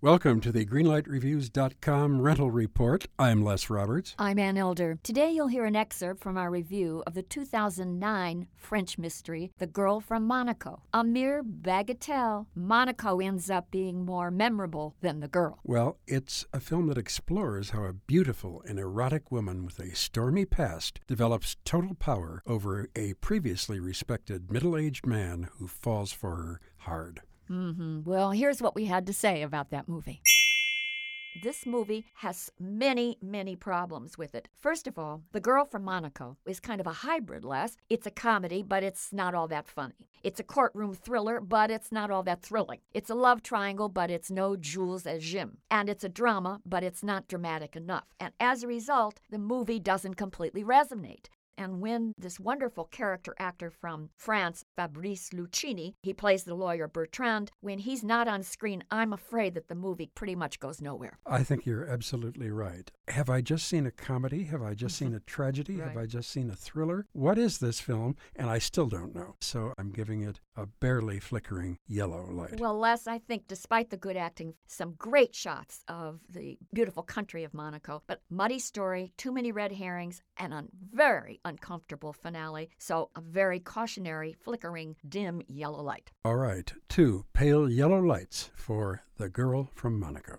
Welcome to the GreenlightReviews.com rental report. I'm Les Roberts. I'm Ann Elder. Today you'll hear an excerpt from our review of the 2009 French mystery, The Girl from Monaco. A mere bagatelle, Monaco ends up being more memorable than the girl. Well, it's a film that explores how a beautiful and erotic woman with a stormy past develops total power over a previously respected middle aged man who falls for her hard. Mm-hmm. Well, here's what we had to say about that movie. This movie has many, many problems with it. First of all, The Girl from Monaco is kind of a hybrid, Les. It's a comedy, but it's not all that funny. It's a courtroom thriller, but it's not all that thrilling. It's a love triangle, but it's no Jules and Jim. And it's a drama, but it's not dramatic enough. And as a result, the movie doesn't completely resonate. And when this wonderful character actor from France, Fabrice Luchini, he plays the lawyer Bertrand, when he's not on screen, I'm afraid that the movie pretty much goes nowhere. I think you're absolutely right. Have I just seen a comedy? Have I just seen a tragedy? Right. Have I just seen a thriller? What is this film? And I still don't know. So I'm giving it a barely flickering yellow light. Well, Les, I think despite the good acting, some great shots of the beautiful country of Monaco, but muddy story, too many red herrings, and a very uncomfortable finale. So a very cautionary, flickering, dim yellow light. All right, two pale yellow lights for The Girl from Monaco.